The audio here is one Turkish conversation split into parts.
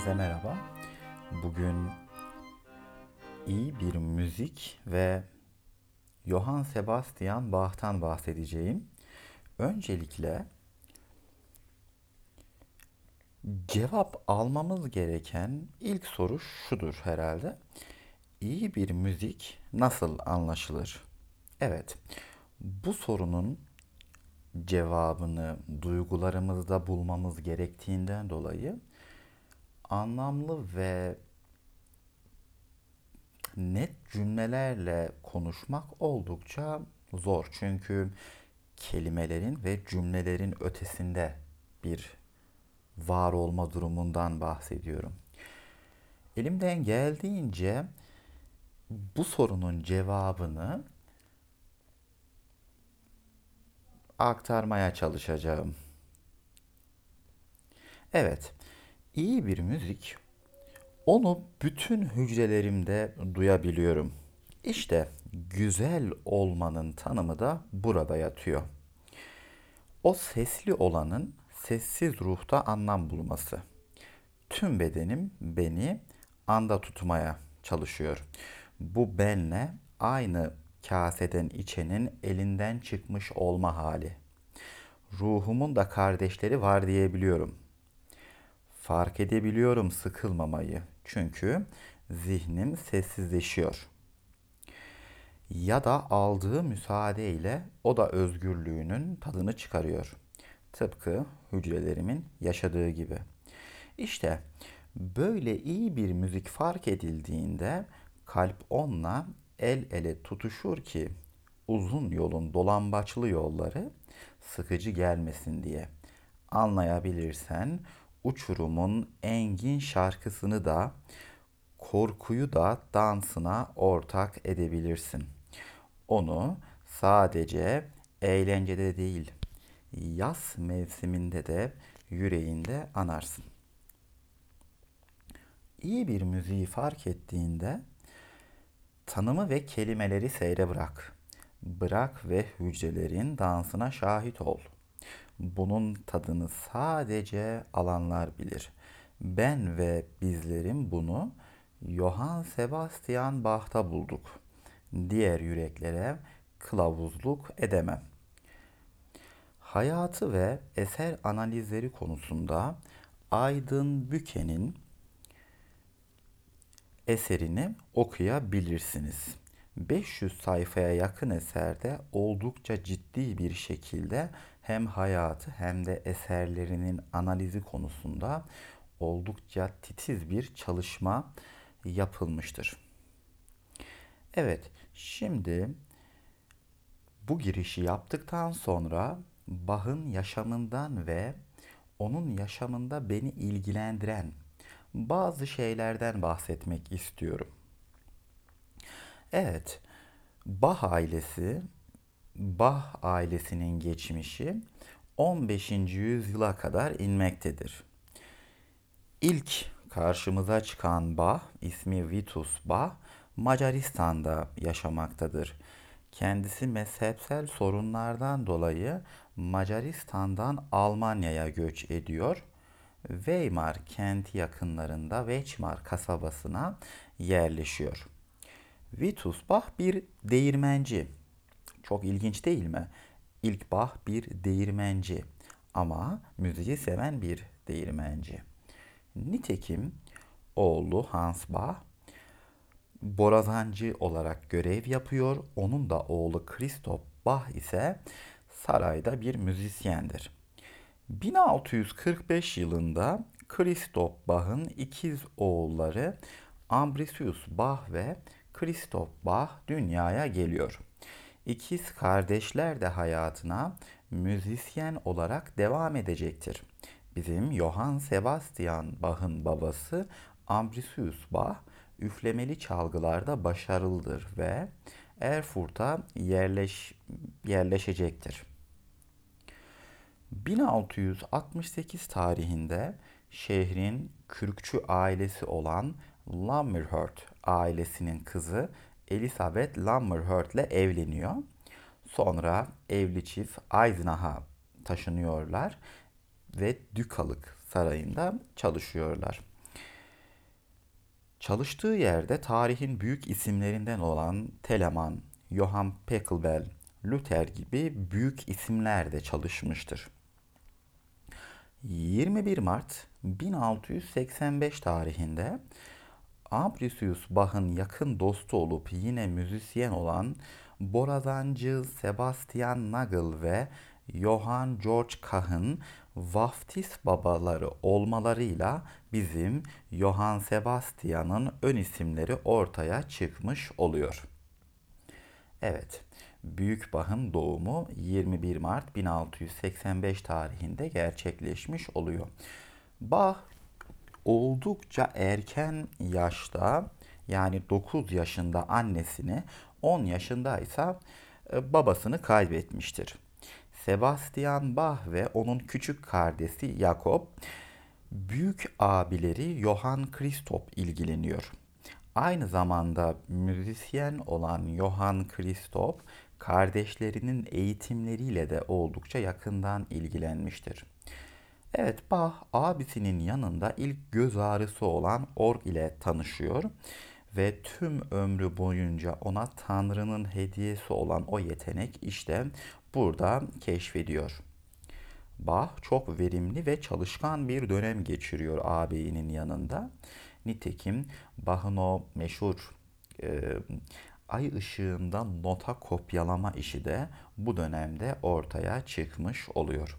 Herkese merhaba. Bugün iyi bir müzik ve Johann Sebastian Bach'tan bahsedeceğim. Öncelikle cevap almamız gereken ilk soru şudur herhalde. İyi bir müzik nasıl anlaşılır? Evet, bu sorunun cevabını duygularımızda bulmamız gerektiğinden dolayı anlamlı ve net cümlelerle konuşmak oldukça zor. Çünkü kelimelerin ve cümlelerin ötesinde bir var olma durumundan bahsediyorum. Elimden geldiğince bu sorunun cevabını aktarmaya çalışacağım. Evet, iyi bir müzik onu bütün hücrelerimde duyabiliyorum. İşte güzel olmanın tanımı da burada yatıyor. O sesli olanın sessiz ruhta anlam bulması. Tüm bedenim beni anda tutmaya çalışıyor. Bu benle aynı kaseden içenin elinden çıkmış olma hali. Ruhumun da kardeşleri var diyebiliyorum. Fark edebiliyorum sıkılmamayı. Çünkü zihnim sessizleşiyor. Ya da aldığı müsaadeyle o da özgürlüğünün tadını çıkarıyor. Tıpkı hücrelerimin yaşadığı gibi. İşte böyle iyi bir müzik fark edildiğinde kalp onunla el ele tutuşur ki uzun yolun dolambaçlı yolları sıkıcı gelmesin diye. Anlayabilirsen uçurumun engin şarkısını da korkuyu da dansına ortak edebilirsin. Onu sadece eğlencede değil, yaz mevsiminde de yüreğinde anarsın. İyi bir müziği fark ettiğinde tanımı ve kelimeleri seyre bırak. Bırak ve hücrelerin dansına şahit ol. Bunun tadını sadece alanlar bilir. Ben ve bizlerim bunu Johann Sebastian Bach'ta bulduk. Diğer yüreklere kılavuzluk edemem. Hayatı ve eser analizleri konusunda Aydın Büke'nin eserini okuyabilirsiniz. 500 sayfaya yakın eserde oldukça ciddi bir şekilde hem hayatı hem de eserlerinin analizi konusunda oldukça titiz bir çalışma yapılmıştır. Evet, şimdi bu girişi yaptıktan sonra Bach'ın yaşamından ve onun yaşamında beni ilgilendiren bazı şeylerden bahsetmek istiyorum. Evet, Bah ailesi, Bah ailesinin geçmişi 15. yüzyıla kadar inmektedir. İlk karşımıza çıkan Bah, ismi Vitus Bah, Macaristan'da yaşamaktadır. Kendisi mezhepsel sorunlardan dolayı Macaristan'dan Almanya'ya göç ediyor. Weimar kenti yakınlarında Weimar kasabasına yerleşiyor. Vitus Bach bir değirmenci. Çok ilginç değil mi? İlk Bach bir değirmenci ama müziği seven bir değirmenci. Nitekim oğlu Hans Bach borazancı olarak görev yapıyor. Onun da oğlu Christoph Bach ise sarayda bir müzisyendir. 1645 yılında Christoph Bach'ın ikiz oğulları Ambrosius Bach ve Christoph Bach dünyaya geliyor. İkiz kardeşler de hayatına müzisyen olarak devam edecektir. Bizim Johann Sebastian Bach'ın babası Ambrosius Bach üflemeli çalgılarda başarılıdır ve Erfurt'a yerleş, yerleşecektir. 1668 tarihinde şehrin kürkçü ailesi olan Lammerhurt ailesinin kızı Elizabeth Lammerhurt ile evleniyor. Sonra evli çift Eisenach'a taşınıyorlar ve Dükalık Sarayı'nda çalışıyorlar. Çalıştığı yerde tarihin büyük isimlerinden olan Telemann, Johann Pachelbel, Luther gibi büyük isimler de çalışmıştır. 21 Mart 1685 tarihinde Ambrosius Bach'ın yakın dostu olup yine müzisyen olan borazancı Sebastian Nagel ve Johann George Kahn vaftiz babaları olmalarıyla bizim Johann Sebastian'ın ön isimleri ortaya çıkmış oluyor. Evet, Büyük Bach'ın doğumu 21 Mart 1685 tarihinde gerçekleşmiş oluyor. Bach oldukça erken yaşta yani 9 yaşında annesini 10 yaşındaysa e, babasını kaybetmiştir. Sebastian Bach ve onun küçük kardeşi Jakob büyük abileri Johann Christoph ilgileniyor. Aynı zamanda müzisyen olan Johann Christoph kardeşlerinin eğitimleriyle de oldukça yakından ilgilenmiştir. Evet, Bach abisinin yanında ilk göz ağrısı olan org ile tanışıyor ve tüm ömrü boyunca ona Tanrı'nın hediyesi olan o yetenek işte burada keşfediyor. Bach çok verimli ve çalışkan bir dönem geçiriyor ağabeyinin yanında. Nitekim Bach'ın o meşhur e, ay ışığında nota kopyalama işi de bu dönemde ortaya çıkmış oluyor.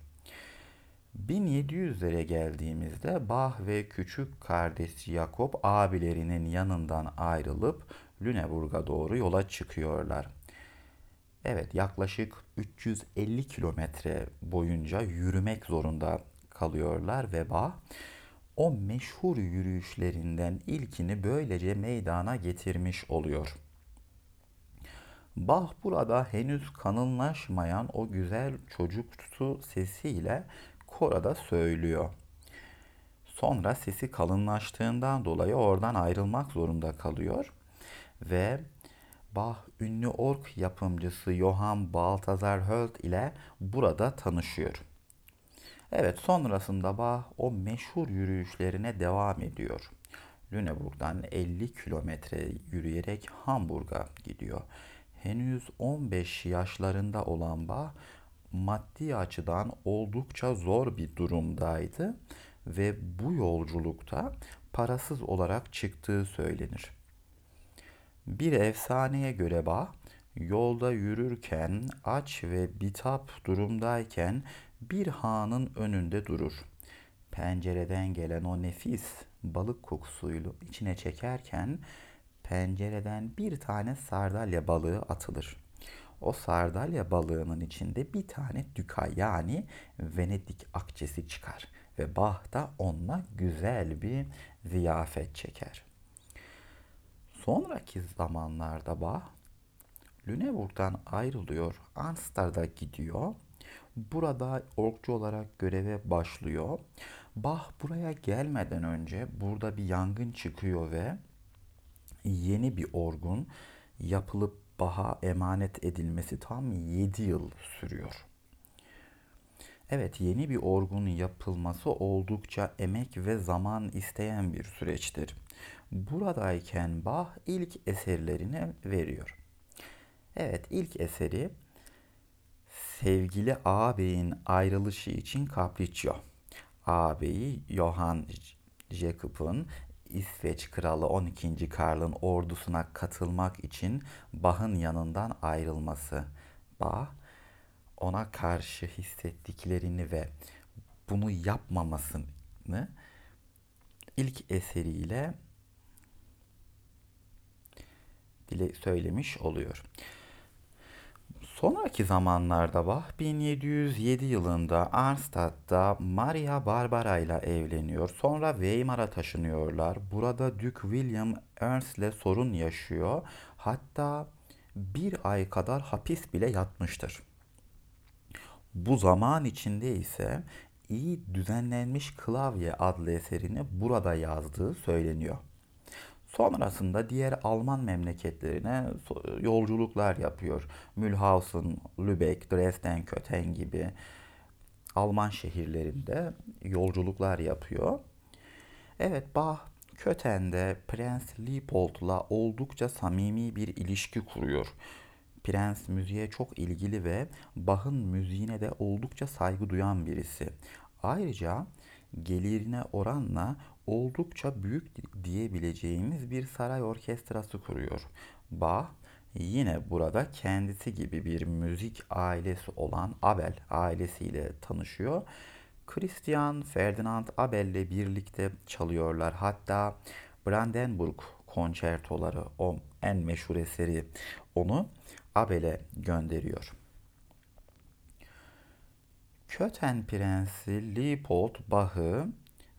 1700'lere geldiğimizde Bach ve küçük kardeşi Jakob abilerinin yanından ayrılıp Lüneburg'a doğru yola çıkıyorlar. Evet yaklaşık 350 kilometre boyunca yürümek zorunda kalıyorlar ve Bach o meşhur yürüyüşlerinden ilkini böylece meydana getirmiş oluyor. Bach burada henüz kanınlaşmayan o güzel çocuksu sesiyle korada söylüyor. Sonra sesi kalınlaştığından dolayı oradan ayrılmak zorunda kalıyor ve Bach ünlü ork yapımcısı Johann Balthasar Hölt ile burada tanışıyor. Evet sonrasında Bach o meşhur yürüyüşlerine devam ediyor. Lüneburg'dan 50 kilometre yürüyerek Hamburg'a gidiyor. Henüz 15 yaşlarında olan Bach maddi açıdan oldukça zor bir durumdaydı ve bu yolculukta parasız olarak çıktığı söylenir. Bir efsaneye göre Bach yolda yürürken aç ve bitap durumdayken bir hanın önünde durur. Pencereden gelen o nefis balık kokusuyla içine çekerken pencereden bir tane sardalya balığı atılır. O sardalya balığının içinde bir tane düka yani Venedik akçesi çıkar ve Bah da onunla güzel bir ziyafet çeker. Sonraki zamanlarda Bah Lüneburg'dan ayrılıyor, Arnstad'a gidiyor. Burada orkçu olarak göreve başlıyor. Bah buraya gelmeden önce burada bir yangın çıkıyor ve yeni bir orgun yapılıp Bach'a emanet edilmesi tam 7 yıl sürüyor. Evet yeni bir orgun yapılması oldukça emek ve zaman isteyen bir süreçtir. Buradayken Bach ilk eserlerini veriyor. Evet ilk eseri sevgili ağabeyin ayrılışı için Capriccio. Ağabeyi Johann Jacob'un İsveç kralı 12. Karl'ın ordusuna katılmak için Bach'ın yanından ayrılması. Bach ona karşı hissettiklerini ve bunu yapmamasını ilk eseriyle dile söylemiş oluyor. Sonraki zamanlarda Bach 1707 yılında Arnstadt'ta Maria Barbara ile evleniyor. Sonra Weimar'a taşınıyorlar. Burada Duke William Ernst ile sorun yaşıyor. Hatta bir ay kadar hapis bile yatmıştır. Bu zaman içinde ise iyi düzenlenmiş klavye adlı eserini burada yazdığı söyleniyor. Sonrasında diğer Alman memleketlerine yolculuklar yapıyor. Mühlhausen, Lübeck, Dresden, Köthen gibi Alman şehirlerinde yolculuklar yapıyor. Evet Bach Köten'de Prens Leopold'la oldukça samimi bir ilişki kuruyor. Prens müziğe çok ilgili ve Bach'ın müziğine de oldukça saygı duyan birisi. Ayrıca gelirine oranla oldukça büyük diyebileceğimiz bir saray orkestrası kuruyor. Bach yine burada kendisi gibi bir müzik ailesi olan Abel ailesiyle tanışıyor. Christian Ferdinand Abel'le birlikte çalıyorlar. Hatta Brandenburg konçertoları o en meşhur eseri onu Abel'e gönderiyor. Köten Prensi Leopold Bach'ı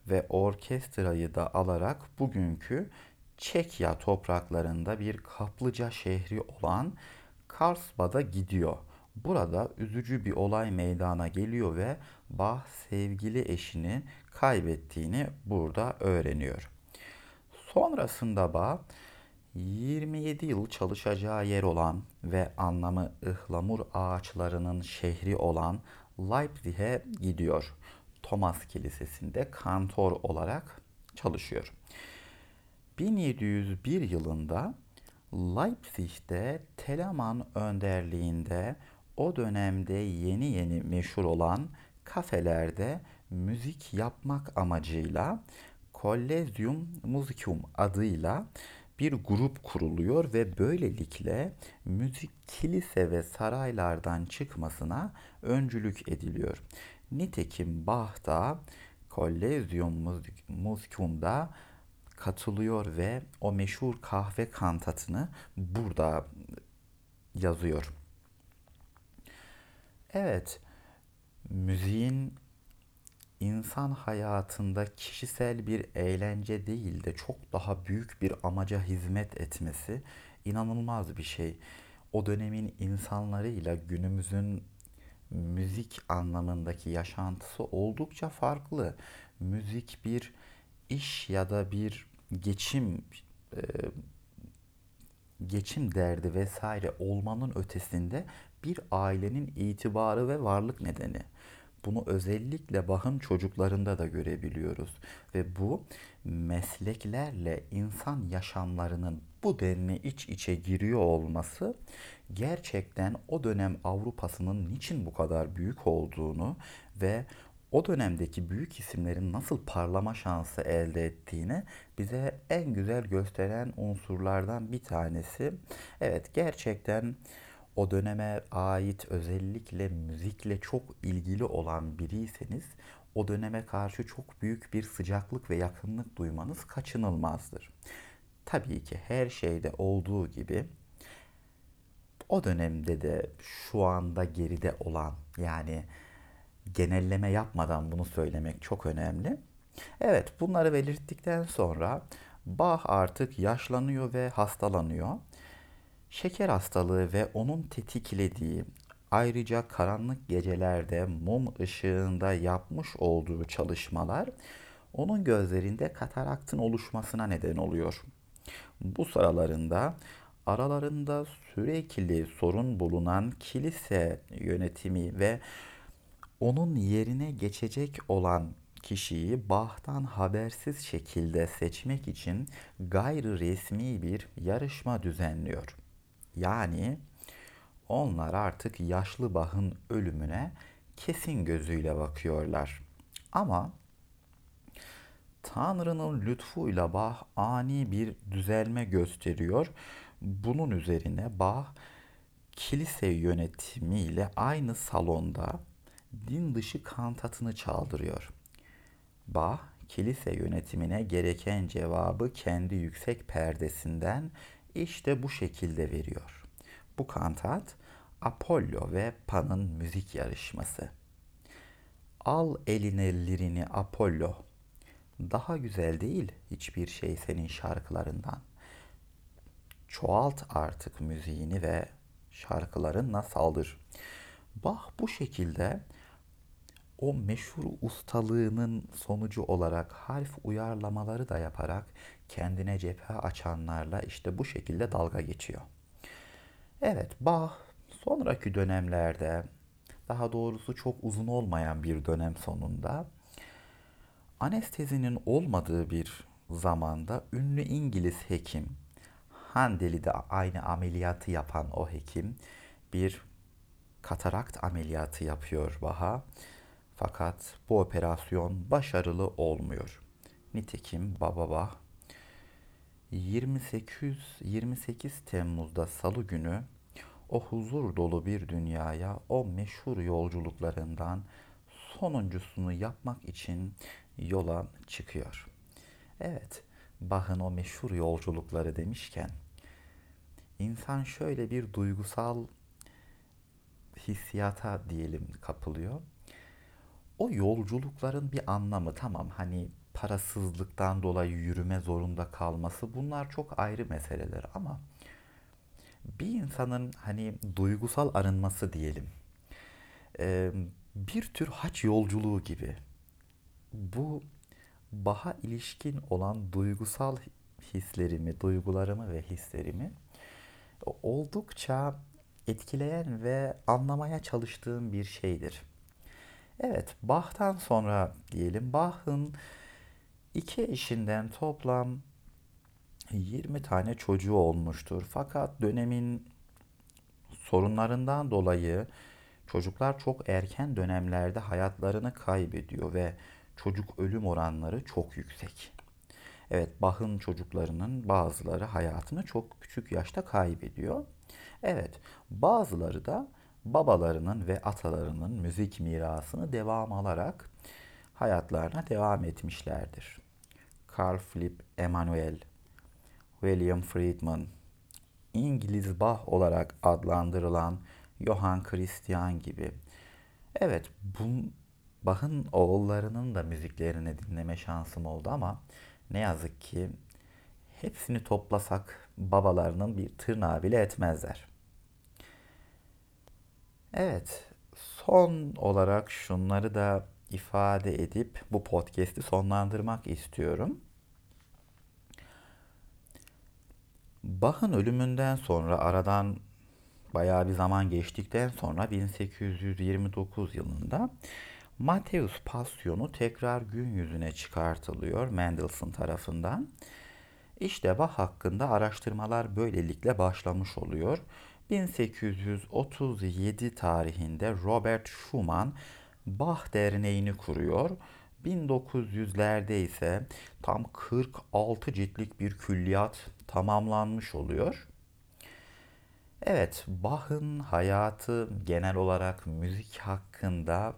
ve orkestrayı da alarak bugünkü Çekya topraklarında bir kaplıca şehri olan Karlsbad'a gidiyor. Burada üzücü bir olay meydana geliyor ve Bach sevgili eşini kaybettiğini burada öğreniyor. Sonrasında Bach 27 yıl çalışacağı yer olan ve anlamı ıhlamur ağaçlarının şehri olan Leipzig'e gidiyor. Thomas Kilisesi'nde kantor olarak çalışıyor. 1701 yılında Leipzig'te Telemann önderliğinde o dönemde yeni yeni meşhur olan kafelerde müzik yapmak amacıyla Collegium Musicum adıyla bir grup kuruluyor ve böylelikle müzik kilise ve saraylardan çıkmasına öncülük ediliyor. Nitekim Bach da Collegium Musicum'da katılıyor ve o meşhur kahve kantatını burada yazıyor. Evet, müziğin insan hayatında kişisel bir eğlence değil de çok daha büyük bir amaca hizmet etmesi inanılmaz bir şey. O dönemin insanlarıyla günümüzün müzik anlamındaki yaşantısı oldukça farklı. Müzik bir iş ya da bir geçim e, geçim derdi vesaire olmanın ötesinde bir ailenin itibarı ve varlık nedeni. Bunu özellikle Bach'ın çocuklarında da görebiliyoruz. Ve bu mesleklerle insan yaşamlarının bu denli iç içe giriyor olması gerçekten o dönem Avrupa'sının niçin bu kadar büyük olduğunu ve o dönemdeki büyük isimlerin nasıl parlama şansı elde ettiğini bize en güzel gösteren unsurlardan bir tanesi. Evet gerçekten o döneme ait özellikle müzikle çok ilgili olan biriyseniz o döneme karşı çok büyük bir sıcaklık ve yakınlık duymanız kaçınılmazdır. Tabii ki her şeyde olduğu gibi o dönemde de şu anda geride olan yani genelleme yapmadan bunu söylemek çok önemli. Evet bunları belirttikten sonra Bach artık yaşlanıyor ve hastalanıyor. Şeker hastalığı ve onun tetiklediği ayrıca karanlık gecelerde mum ışığında yapmış olduğu çalışmalar onun gözlerinde kataraktın oluşmasına neden oluyor. Bu sıralarında aralarında sürekli sorun bulunan kilise yönetimi ve onun yerine geçecek olan kişiyi Bach'tan habersiz şekilde seçmek için gayri resmi bir yarışma düzenliyor. Yani onlar artık yaşlı Bach'ın ölümüne kesin gözüyle bakıyorlar. Ama Tanrı'nın lütfuyla Bach ani bir düzelme gösteriyor. Bunun üzerine Bach kilise yönetimiyle aynı salonda din dışı kantatını çaldırıyor. Bach, kilise yönetimine gereken cevabı kendi yüksek perdesinden işte bu şekilde veriyor. Bu kantat Apollo ve Pan'ın müzik yarışması. Al eline lirini Apollo. Daha güzel değil hiçbir şey senin şarkılarından. Çoğalt artık müziğini ve şarkılarınla saldır. Bach bu şekilde o meşhur ustalığının sonucu olarak harf uyarlamaları da yaparak kendine cephe açanlarla işte bu şekilde dalga geçiyor. Evet, Bach sonraki dönemlerde daha doğrusu çok uzun olmayan bir dönem sonunda anestezinin olmadığı bir zamanda ünlü İngiliz hekim Handeli'de aynı ameliyatı yapan o hekim bir katarakt ameliyatı yapıyor Baha. Fakat bu operasyon başarılı olmuyor. Nitekim Baba Bah 28 28 Temmuz'da Salı günü o huzur dolu bir dünyaya o meşhur yolculuklarından sonuncusunu yapmak için yola çıkıyor. Evet, Bach'ın o meşhur yolculukları demişken insan şöyle bir duygusal hissiyata diyelim kapılıyor. O yolculukların bir anlamı tamam hani parasızlıktan dolayı yürüme zorunda kalması bunlar çok ayrı meseleler ama bir insanın hani duygusal arınması diyelim bir tür haç yolculuğu gibi bu baha ilişkin olan duygusal hislerimi, duygularımı ve hislerimi oldukça etkileyen ve anlamaya çalıştığım bir şeydir. Evet, Bach'tan sonra diyelim Bach'ın iki eşinden toplam 20 tane çocuğu olmuştur. Fakat dönemin sorunlarından dolayı çocuklar çok erken dönemlerde hayatlarını kaybediyor ve çocuk ölüm oranları çok yüksek. Evet, Bach'ın çocuklarının bazıları hayatını çok küçük yaşta kaybediyor. Evet, bazıları da babalarının ve atalarının müzik mirasını devam alarak hayatlarına devam etmişlerdir. Carl Philipp Emanuel, William Friedman, İngiliz Bach olarak adlandırılan Johann Christian gibi. Evet, bu Bach'ın oğullarının da müziklerini dinleme şansım oldu ama ne yazık ki hepsini toplasak babalarının bir tırnağı bile etmezler. Evet, son olarak şunları da ifade edip bu podcast'i sonlandırmak istiyorum. Bach'ın ölümünden sonra aradan bayağı bir zaman geçtikten sonra 1829 yılında Matthäus Pasyonu tekrar gün yüzüne çıkartılıyor Mendelssohn tarafından. İşte Bach hakkında araştırmalar böylelikle başlamış oluyor. 1837 tarihinde Robert Schumann Bach Derneği'ni kuruyor. 1900'lerde ise tam 46 ciltlik bir külliyat tamamlanmış oluyor. Evet, Bach'ın hayatı genel olarak müzik hakkında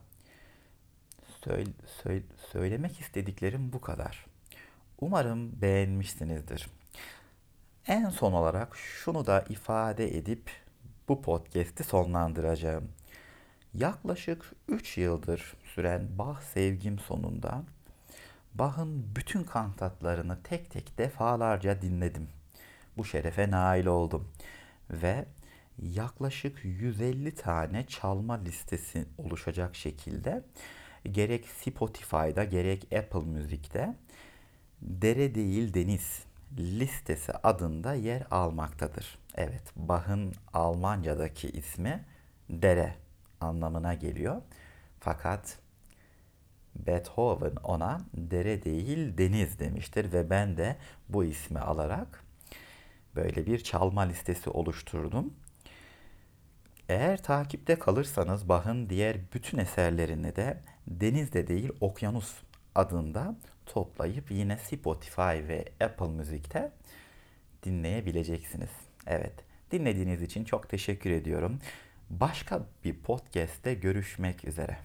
söyle, söyle, söylemek istediklerim bu kadar. Umarım beğenmişsinizdir. En son olarak şunu da ifade edip bu podcast'i sonlandıracağım. Yaklaşık 3 yıldır süren Bach sevgim sonunda Bach'ın bütün kantatlarını tek tek defalarca dinledim. Bu şerefe nail oldum ve yaklaşık 150 tane çalma listesi oluşacak şekilde gerek Spotify'da gerek Apple Müzik'te Dere değil Deniz listesi adında yer almaktadır. Evet, Bach'ın Almanca'daki ismi dere anlamına geliyor. Fakat Beethoven ona dere değil deniz demiştir ve ben de bu ismi alarak böyle bir çalma listesi oluşturdum. Eğer takipte kalırsanız Bach'ın diğer bütün eserlerini de denizde değil okyanus adında toplayıp yine Spotify ve Apple Müzik'te dinleyebileceksiniz. Evet, dinlediğiniz için çok teşekkür ediyorum. Başka bir podcast'te görüşmek üzere.